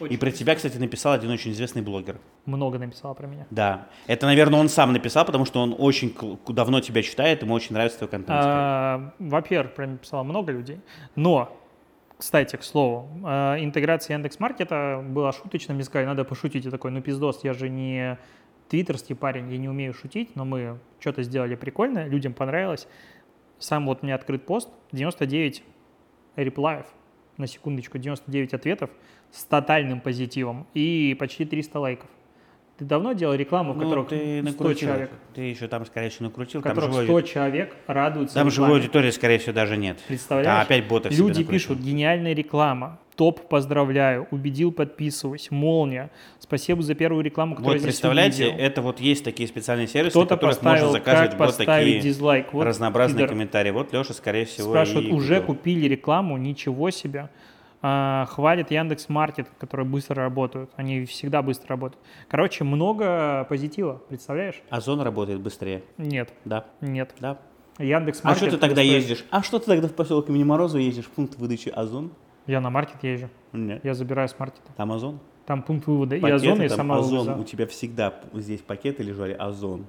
И про тебя, кстати, написал один очень известный блогер. Много написал про меня. Да. Это, наверное, он сам написал, потому что он очень давно тебя читает, ему очень нравится твой контент. А, Во-первых, про меня писало много людей, но, кстати, к слову, а, интеграция Яндекс.Маркета была шуточной, мне сказали, надо пошутить. Я такой, ну пиздос, я же не твиттерский парень, я не умею шутить, но мы что-то сделали прикольное, людям понравилось. Сам вот мне открыт пост, 99 реплаев, на секундочку, 99 ответов с тотальным позитивом и почти 300 лайков. Ты давно делал рекламу, в Ну, которых ты 100 накрутил. человек, Ты еще там, скорее всего, накрутил. в Там, которых живой, 100 человек радуются там живой рекламе. аудитории, скорее всего, даже нет. Представляешь? Да, опять ботов Люди пишут, гениальная реклама, топ, поздравляю, убедил, подписываюсь, молния, спасибо за первую рекламу, которую Вот я здесь представляете, увидел». это вот есть такие специальные сервисы, Кто-то которых поставил, можно заказывать как вот такие дизлайк. Вот разнообразные пидор. комментарии. Вот Леша, скорее всего, Спрашивают, и уже купил. купили рекламу, ничего себе. А, хвалит Яндекс Маркет, которые быстро работают. Они всегда быстро работают. Короче, много позитива, представляешь? Озон работает быстрее. Нет, Да, нет. да. Яндекс А Маркет... что ты тогда ездишь? А что ты тогда в поселок имени Морозова ездишь? В пункт выдачи Озон? Я на маркет езжу. Нет. Я забираю с маркета. Там Озон? Там пункт вывода и Пакеты и там сама Озон. вывоза. У тебя всегда здесь пакеты лежали Озон.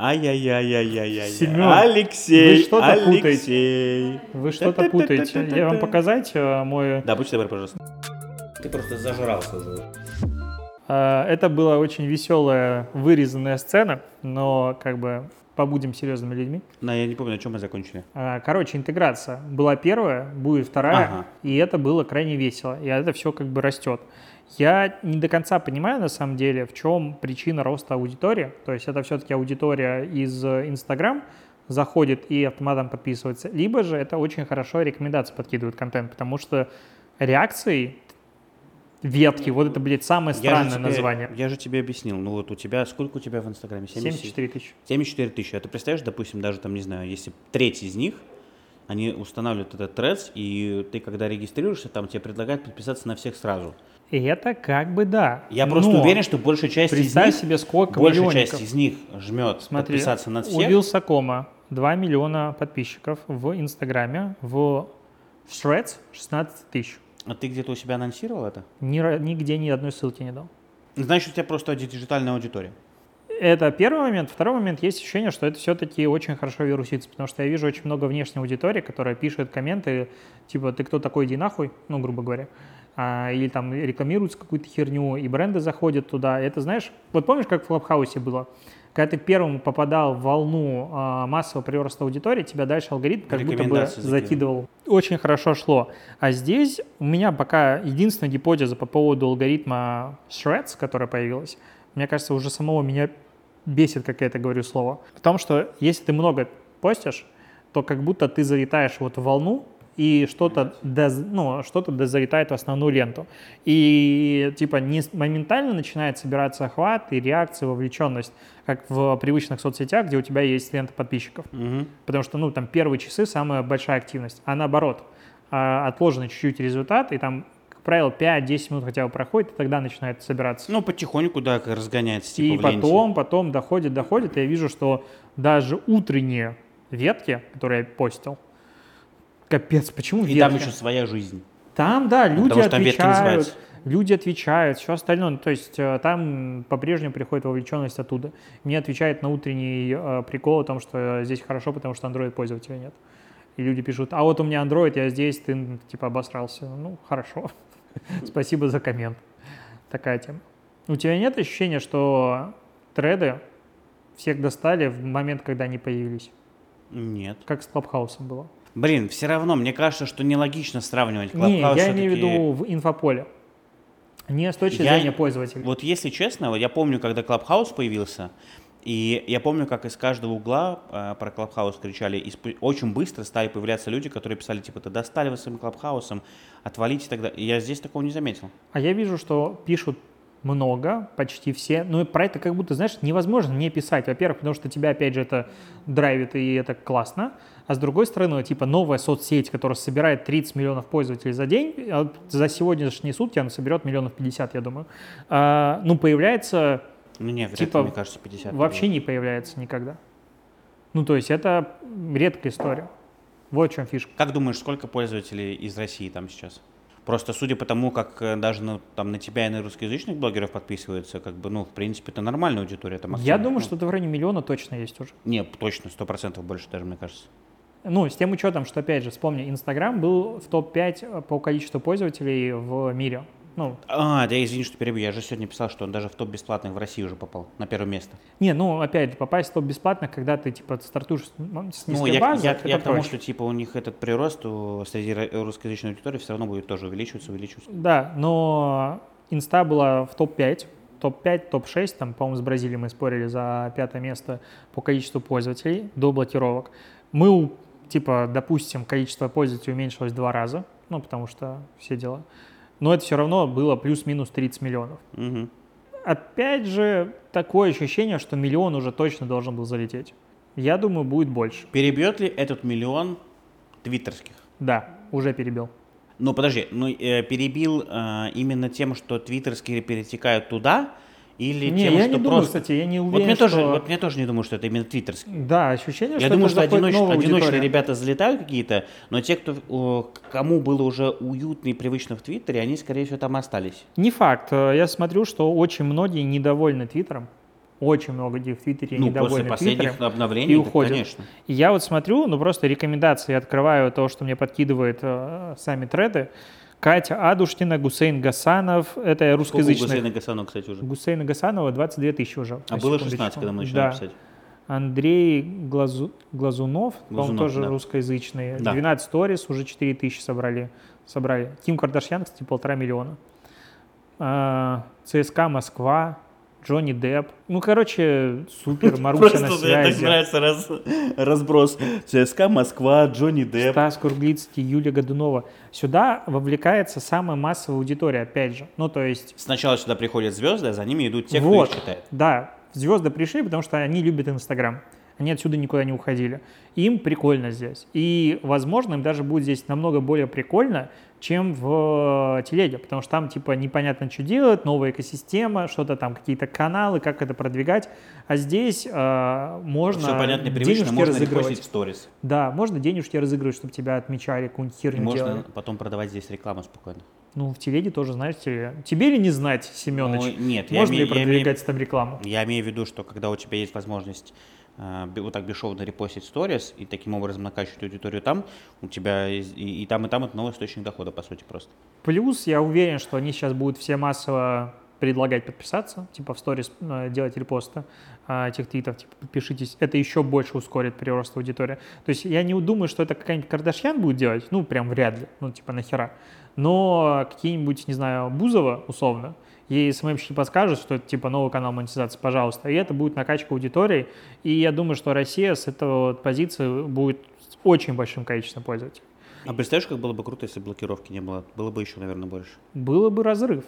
Ай-яй-яй-яй-яй-яй. Семен, Алексей, вы что-то Алексей. Вы что-то путаете. Я вам показать э, мой... Да, будьте добры, пожалуйста. Ты просто зажрался уже. Э, Это была очень веселая вырезанная сцена, но как бы побудем серьезными людьми. Да, я не помню, на чем мы закончили. А, Короче, интеграция была первая, будет вторая, Ага. и это было крайне весело, и это все как бы растет. Я не до конца понимаю, на самом деле, в чем причина роста аудитории. То есть это все-таки аудитория из э, Инстаграм заходит и автоматом подписывается, либо же это очень хорошо рекомендации подкидывают контент, потому что реакции ветки, вот это, блядь, самое Я странное тебе- название. Я же тебе объяснил. Ну вот у тебя, сколько у тебя в Инстаграме? 70? 74 тысячи. 74 тысячи. А ты представляешь, допустим, даже там, не знаю, если треть из них, они устанавливают этот трец, и ты, когда регистрируешься, там тебе предлагают подписаться на всех сразу. И это как бы да. Я просто Но уверен, что большая часть из них, себе, сколько большая миллионников. часть из них жмет Смотри, подписаться на у всех. Вилсакома 2 миллиона подписчиков в Инстаграме, в Threads 16 тысяч. А ты где-то у себя анонсировал это? Ни нигде ни одной ссылки не дал. Значит, у тебя просто диджитальная аудитория. Это первый момент. Второй момент, есть ощущение, что это все-таки очень хорошо вирусится, потому что я вижу очень много внешней аудитории, которая пишет комменты, типа, ты кто такой, иди нахуй, ну, грубо говоря. А, или там рекламируют какую-то херню, и бренды заходят туда. Это, знаешь, вот помнишь, как в Клабхаусе было? Когда ты первым попадал в волну а, массового прироста аудитории, тебя дальше алгоритм как будто бы закидывал. Очень хорошо шло. А здесь у меня пока единственная гипотеза по поводу алгоритма Threads, которая появилась, мне кажется, уже самого меня бесит, как я это говорю слово. В том, что если ты много постишь, то как будто ты залетаешь вот в волну, и что-то доз- ну, что-то да залетает в основную ленту. И типа не моментально начинает собираться охват и реакция, вовлеченность, как в привычных соцсетях, где у тебя есть лента подписчиков. Мгм. Потому что, ну, там первые часы самая большая активность, а наоборот, а, отложенный чуть-чуть результат, и там, правило, 5-10 минут хотя бы проходит, и тогда начинает собираться. Ну, потихоньку, да, как разгоняется, и типа, ленте. потом, потом доходит, доходит, и я вижу, что даже утренние ветки, которые я постил, капец, почему И там еще своя жизнь. Там, да, люди потому что там ветки отвечают, называются. люди отвечают, все остальное. Ну, То есть э, там по-прежнему приходит вовлеченность оттуда. Мне отвечает на утренний э, прикол о том, что здесь хорошо, потому что Android пользователя нет. И люди пишут, а вот у меня Android, я здесь, ты м, типа обосрался. Ну, хорошо. Спасибо за коммент. Такая тема. У тебя нет ощущения, что треды всех достали в момент, когда они появились? Нет. Как с Клабхаусом было? Блин, все равно, мне кажется, что нелогично сравнивать. Не, Clubhouse я имею в виду в инфополе. Не с точки Я- зрения пользователя. Вот если честно, вот я помню, когда Clubhouse появился, и я помню, как из каждого угла э, про Clubhouse кричали, и очень быстро стали появляться люди, которые писали, типа, ты достали вы своим Clubhouse, отвалите тогда. И я здесь такого не заметил. А я вижу, что пишут много, почти все. Ну и про это как будто, знаешь, невозможно не писать. Во-первых, потому что тебя, опять же, это драйвит, и это классно. А с другой стороны, типа новая соцсеть, которая собирает 30 миллионов пользователей за день, а за сегодняшние сутки она соберет миллионов 50, я думаю. А, ну, появляется, Ну не, вряд Типа, мне кажется, 50. вообще было. не появляется никогда. Ну, то есть это редкая история. Вот в чем фишка. Как думаешь, сколько пользователей из России там сейчас? Просто судя по тому, как э, даже на, там, на тебя и на русскоязычных блогеров подписываются, как бы, ну, в принципе, это нормальная аудитория. Там Я активная. думаю, Ну, что это в районе миллиона точно есть уже. Не, точно, сто процентов больше даже, мне кажется. Ну, с тем учетом, что, опять же, вспомни, Инстаграм был в топ-5 по количеству пользователей в мире. Ну, А, да, извини, что перебью. Я же сегодня писал, что он даже в топ бесплатных в России уже попал, на первое место. не, ну, опять же, попасть в топ бесплатно, когда ты, типа, стартуешь с с Ну, низкой я, базы, я, это я к тому, что, типа, у них этот прирост у- среди русскоязычной аудитории все равно будет тоже увеличиваться, увеличиваться. Да, но Инста была в топ-5, топ-5, топ-6, там, по-моему, с Бразилией мы спорили за пятое место по количеству пользователей до блокировок. Мы, типа, допустим, количество пользователей уменьшилось в два раза, ну, потому что все дела. Но это все равно было плюс-минус 30 миллионов. Мгм. Опять же, такое ощущение, что миллион уже точно должен был залететь. Я думаю, будет больше. Перебьет ли этот миллион твиттерских? Да, уже перебил. Ну, подожди, ну, э, перебил э, именно тем, что твиттерские перетекают туда, или не, тем, я что не думаю, просто... кстати, я не Вот уверен, мне, что... тоже, вот мне тоже не думаю, что это именно твиттерские. Да, ощущение, Я что думаю, это что одиноч- одиночные ребята залетают какие-то, но те, кто, кому было уже уютно и привычно в Твиттере, они, скорее всего, там остались. Не факт. Э, Я смотрю, что очень многие недовольны Твиттером. Очень много людей в Твиттере ну, после недовольны последних Твиттером. обновлений, и уходят. конечно. И я вот смотрю, ну просто рекомендации открываю то, что мне подкидывает э, сами треды. Катя Адушкина, Гусейн Гасанов, это Сколько у русскоязычных. Гусейна Гасанова, кстати, уже? Гусейна Гасанова 22 тысячи уже. А было секундочку. 16, когда мы начали да. писать. Андрей Глазу... Глазунов, Глазунов, тоже да. русскоязычный. Да. 12 сторис, уже 4 тысячи собрали. собрали. Ким Кардашьян, кстати, полтора миллиона. А, ЦСКА Москва, Джонни Депп. Ну, короче, супер, Маруся на Просто мне так связи. нравится раз- разброс. ЦСКА, Москва, Джонни Депп. Стас Курглицкий, Юлия Годунова. Сюда вовлекается самая массовая аудитория, опять же. Ну, то есть Сначала сюда приходят звезды, а за ними идут те, кто вот, их читает. да, звезды пришли, потому что они любят Инстаграм. Они отсюда никуда не уходили. Им прикольно здесь. И, возможно, им даже будет здесь намного более прикольно, чем в э, телеге, потому что там, типа, непонятно, что делать, новая экосистема, что-то там, какие-то каналы, как это продвигать. А здесь э, можно Все понятно и привычно, денежки можно разыгрывать. в сторис. Да, можно денежки разыгрывать, чтобы тебя отмечали, какую-нибудь И херню можно делали. потом продавать здесь рекламу спокойно. Ну, в телеге тоже, знаете, тебе ли не знать, Семенович, Ну, нет, я можно ли имею- я имею- продвигать там рекламу? Я имею в виду, что когда у тебя есть возможность вот так бесшовно репостить сторис и таким образом накачивать аудиторию там, у тебя и, и там, и там это новый источник дохода, по сути, просто. Плюс я уверен, что они сейчас будут все массово предлагать подписаться, типа в сторис э, делать репосты а, этих твитов, типа подпишитесь. Это еще больше ускорит прирост аудитории. То есть я не думаю, что это какая-нибудь Кардашьян будет делать, ну прям вряд ли, ну типа нахера. Но какие-нибудь, не знаю, Бузова условно, ей СММщики подскажут, что это типа новый канал монетизации, пожалуйста. И это будет накачка аудитории. И я думаю, что Россия с этого позиции будет с очень большим количеством пользователей. А представляешь, как было бы круто, если блокировки не было? Было бы еще, наверное, больше. было бы разрыв.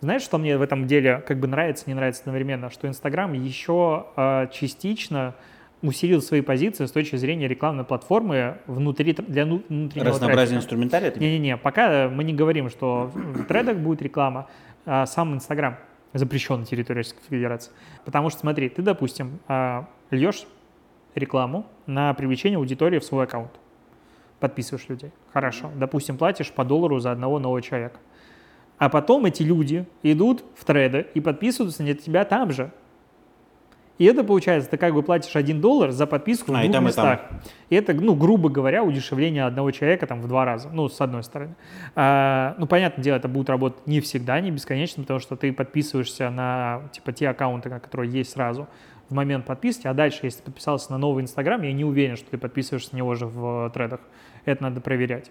Знаешь, что мне в этом деле как бы нравится, не нравится одновременно? Что Инстаграм еще э, частично усилил свои позиции с точки зрения рекламной платформы внутри, тр- для ну- внутреннего Разнообразие инструментария? Не-не-не, пока мы не говорим, что в тредах будет реклама, а сам Инстаграм запрещен на территории Российской Федерации. Потому что, смотри, ты, допустим, а, льешь рекламу на привлечение аудитории в свой аккаунт. Подписываешь людей. Хорошо. Допустим, платишь по доллару за одного нового человека. А потом эти люди идут в треды и подписываются на тебя там же. И это получается, ты как бы платишь 1 доллар за подписку А, в и двух там, и местах. И это, ну, грубо говоря, удешевление одного человека там в два раза, ну, с одной стороны. А, ну, понятное дело, это будет работать не всегда, не бесконечно, потому что ты подписываешься на, типа, те аккаунты, которые есть сразу в момент подписки, а дальше, если ты подписался на новый Инстаграм, я не уверен, что ты подписываешься на него же в тредах. Это надо проверять.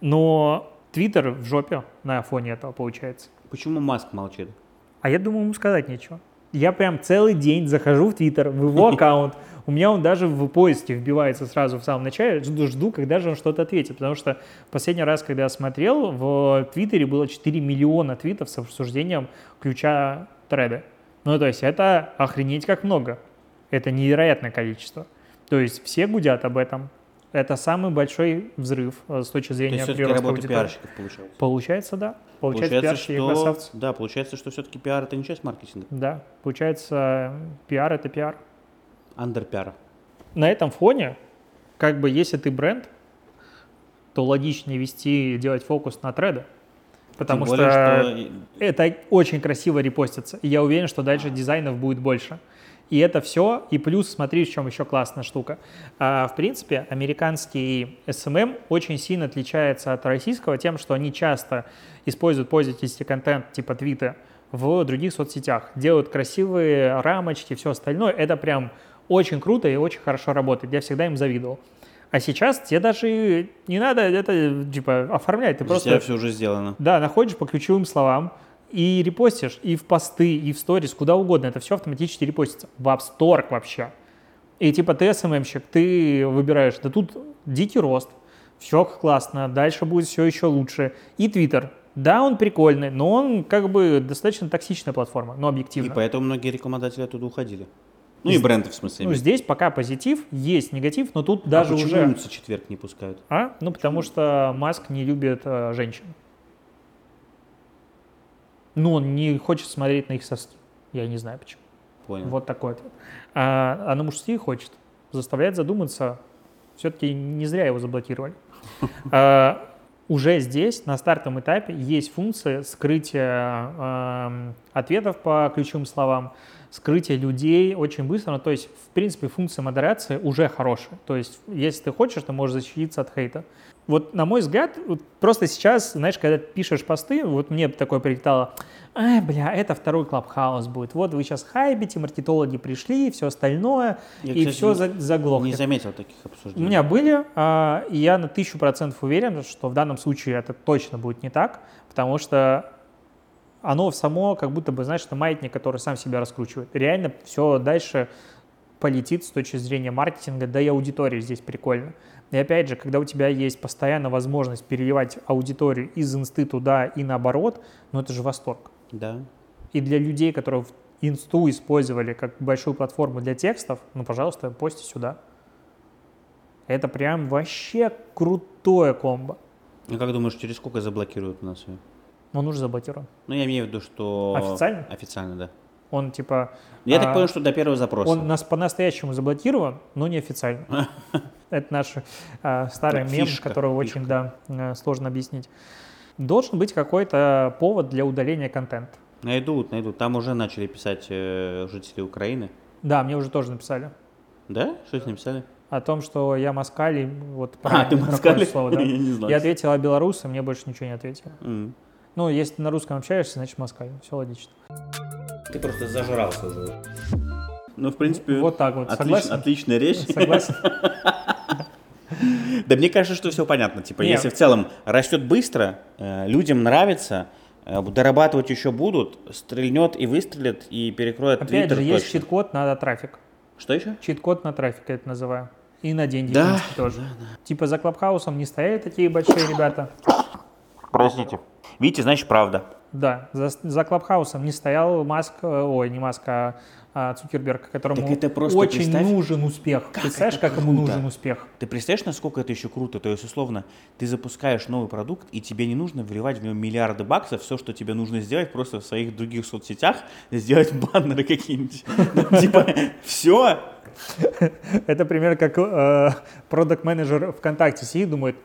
Но Твиттер в жопе на фоне этого получается. Почему Маск молчит? А я думаю, ему сказать нечего. Я прям целый день захожу в Твиттер, в его аккаунт. У меня он даже в поиске вбивается сразу в самом начале. Жду, жду, когда же он что-то ответит. Потому что последний раз, когда я смотрел, в Твиттере было 4 миллиона твитов с обсуждением ключа треды. Ну, то есть это охренеть как много. Это невероятное количество. То есть все гудят об этом. Это самый большой взрыв э, с точки То зрения все-таки прироста работа пиарщиков получается. Получается, да. Получается, пиарщики и что, красавцы. да, получается, что все-таки пиар это не часть маркетинга. Да, получается, пиар — это пиар. Андерпиар. На этом фоне, как бы, если ты бренд, то логичнее вести, делать фокус на треды. Потому Тем что, более, что это очень красиво репостится. И я уверен, что дальше дизайнов будет больше. И это все. И плюс, смотри, в чем еще классная штука. А, в принципе, американский SMM очень сильно отличается от российского тем, что они часто используют пользовательский контент типа твита в других соцсетях. Делают красивые рамочки, все остальное. Это прям очень круто и очень хорошо работает. Я всегда им завидовал. А сейчас тебе даже не надо это типа оформлять. Ты просто тебя все уже сделано. да, находишь по ключевым словам и репостишь и в посты, и в сторис, куда угодно. Это все автоматически репостится. В Store вообще. И типа ты СММщик, ты выбираешь, да тут дикий рост, все классно, дальше будет все еще лучше. И Twitter. Да, он прикольный, но он как бы достаточно токсичная платформа, но И объективно. поэтому многие рекламодатели оттуда уходили. Ну и бренды, в смысле. Ну, здесь пока позитив, есть негатив, но тут А даже почему уже... Нуца четверг не пускают? А? Ну, потому что Маск не любит э, женщин. Ну, он не хочет смотреть на их соски. Я не знаю почему. Понял. Вот такой ответ. А, а на мужские хочет. Заставляет задуматься. Все-таки не зря его заблокировали. А, уже здесь, на стартовом этапе, есть функция скрытия эм, ответов по ключевым словам, скрытие людей очень быстро. Ну, то есть, в принципе, функция модерации уже хорошая. То есть, если ты хочешь, ты можешь защититься от хейта. Вот на мой взгляд, вот просто сейчас, знаешь, когда пишешь посты, вот мне такое прилетало, а, бля, это второй клабхаус будет. Вот вы сейчас хайбите, маркетологи пришли, все остальное, Я, и кстати, все за, Не заглохнет. заметил таких У обсуждений. меня были, а, и я на тысячу процентов уверен, что в данном случае это точно будет не так, потому что оно само как будто бы, знаешь, это маятник, который сам себя раскручивает. Реально все дальше полетит с точки зрения маркетинга, да и аудитории здесь прикольно. И опять же, когда у тебя есть постоянно возможность переливать аудиторию из инсты туда и наоборот, ну это же восторг. Да. И для людей, которые в инсту использовали как большую платформу для текстов, ну, пожалуйста, пости сюда. Это прям вообще крутое комбо. Ну как думаешь, через сколько заблокируют у нас ее? Он уже заблокирован. Ну, я имею в виду, что... Официально? Официально, да. Он типа... Я а, так понял, что до первого запроса. Он нас по-настоящему заблокирован, но не официально. Это наш а, старый мем, который очень, да, э, сложно объяснить. Должен быть какой-то повод для удаления контента. Найдут, найдут. Там уже начали писать э, жители Украины. Да, мне уже тоже написали. Да? Что тебе написали? О том, что я москаль, и вот А, ты какое москаль? слово, да. Я не знаю. Я ответил о белорусы, мне больше ничего не ответил. М. Ну, если ты на русском общаешься, значит москаль. Все логично. Ты просто зажрался уже. Ну, в принципе, Вот так вот. отлич- Согласен? отличная речь. Согласен? Да мне кажется, что все понятно. Типа, Нет. если в целом растет быстро, э, людям нравится, э, дорабатывать еще будут, стрельнет и выстрелит, и перекроет Опять же, есть точно. чит-код на трафик. Что еще? Чит-код на трафик, я это называю. И на деньги, Да, в принципе, тоже. Типа за Клабхаусом не стояли такие большие ребята. Простите. Видите, значит, правда. Да, за, за Клабхаусом не стоял Маск, э, ой, не Маск, а, а Цукерберг, которому Так это просто очень представь, нужен успех. Представляешь, это как ему круто. нужен успех? Ты представляешь, насколько это еще круто? То есть, условно, ты запускаешь новый продукт, и тебе не нужно вливать в него миллиарды баксов. Все, что тебе нужно сделать, просто в своих других соцсетях сделать баннеры какие-нибудь. Ну, Типа, все. Это пример, как э, продакт-менеджер ВКонтакте сидит, думает,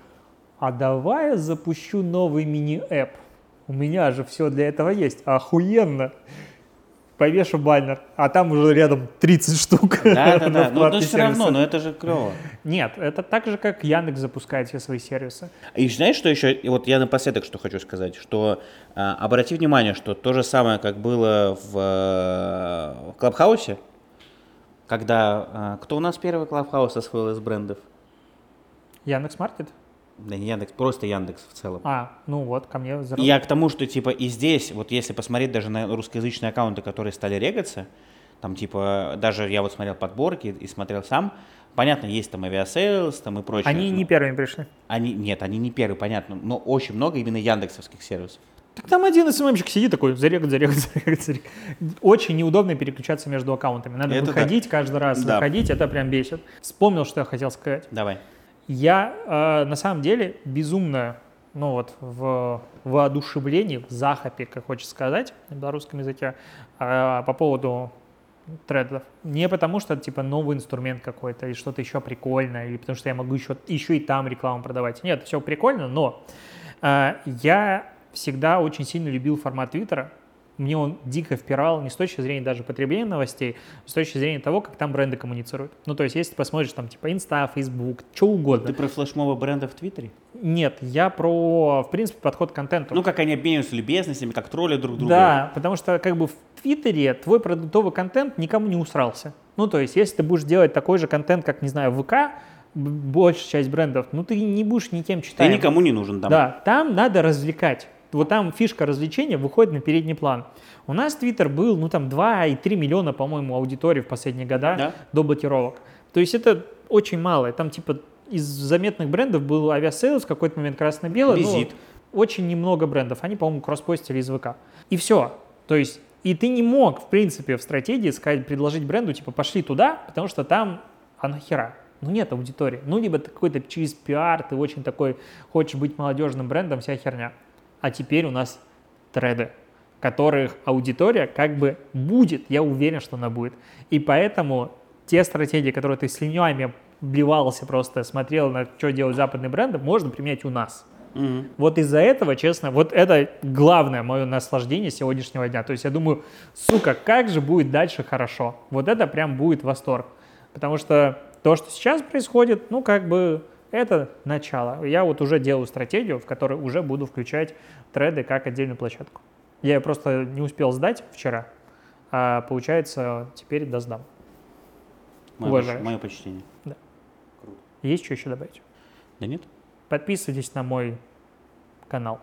а давай я запущу новый мини-эп. У меня же все для этого есть. Охуенно. Повешу баннер, а там уже рядом 30 штук. Да, да, да. Ну, платные все равно, но это же клево. Нет, это так же, как Яндекс запускает все свои сервисы. И знаешь, что еще? И вот я напоследок что хочу сказать, что а, обрати внимание, что то же самое, как было в, э, Clubhouse е, когда а, кто у нас первый Clubhouse освоил из брендов? Яндекс Маркет? Да не Яндекс, просто Яндекс в целом. А, ну вот, ко мне И Я к тому, что типа и здесь, вот если посмотреть даже на русскоязычные аккаунты, которые стали регаться, там типа даже я вот смотрел подборки и смотрел сам, понятно, есть там Aviasales, там и прочее. Они не первыми пришли. они, нет, они не первые, понятно, но очень много именно яндексовских сервисов. Так там один СММщик сидит такой, зарегать, зарегать, зарегать, зарегать. Очень неудобно переключаться между аккаунтами. Надо Это выходить каждый раз, Да. заходить, это прям бесит. Вспомнил, что я хотел сказать. Давай. Я э, на самом деле безумно, ну вот, в воодушевлении, в захопе, как хочется сказать на белорусском языке, э, по поводу тредов. Не потому, что типа новый инструмент какой-то или что-то еще прикольное, или потому что я могу еще, еще и там рекламу продавать. Нет, все прикольно, но э, я всегда очень сильно любил формат Твиттера. Мне он дико впирал не с точки зрения даже потребления новостей, а с точки зрения того, как там бренды коммуницируют. Ну, то есть, если ты посмотришь там типа Инста, Фейсбук, что угодно. Ты про флешмобы бренда в Твиттере? Нет, я про, в принципе, подход к контенту. Ну, как они обмениваются любезностями, как тролли друг друга. Да, потому что как бы в Твиттере твой продуктовый контент никому не усрался. Ну, то есть, если ты будешь делать такой же контент, как, не знаю, ВК, большая часть брендов, ну, ты не будешь никем Ты читаем. никому не нужен там. Да, там надо развлекать. Вот там фишка развлечения выходит на передний план. У нас Твиттер был, ну, там, 2,3 миллиона, по-моему, аудитории в последние года Да. до блокировок. То есть это очень мало. Там, типа, из заметных брендов был Aviasales, в какой-то момент красно-белый. ну, Визит. очень немного брендов. Они, по-моему, кросспостили из ВК. И все. То есть, и ты не мог, в принципе, в стратегии сказать, предложить бренду, типа, пошли туда, потому что там, а нахера? Ну, нет аудитории. Ну, либо ты какой-то через пиар, ты очень такой, хочешь быть молодежным брендом, вся херня. А теперь у нас треды, которых аудитория как бы будет, я уверен, что она будет. И поэтому те стратегии, которые ты с линиями блевался просто, смотрел на что делают западные бренды, можно применять у нас. Мгм. Вот из-за этого, честно, вот это главное мое наслаждение сегодняшнего дня. То есть я думаю, сука, как же будет дальше хорошо. Вот это прям будет восторг. Потому что то, что сейчас происходит, ну, как бы Это начало. Я вот уже делаю стратегию, в которой уже буду включать треды как отдельную площадку. Я ее просто не успел сдать вчера, а получается теперь досдам. Мое, Уважаешь. мое почтение. Есть что еще добавить? Да нет? Подписывайтесь на мой канал.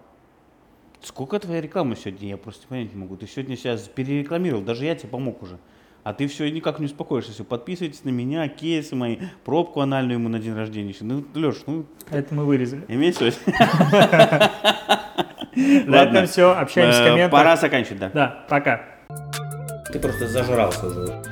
Сколько твоя реклама сегодня? Я просто понять не могу. Ты сегодня сейчас перерекламировал, даже я тебе помог уже. А ты все никак не успокоишься. Все, подписывайтесь на меня, кейсы мои, пробку анальную ему на день рождения. еще. Ну, Леш, ну, Это мы вырезали. имей совесть. На этом все. Общаемся в Э, комментах. Пора заканчивать, да. Да, пока. Ты просто зажрался уже.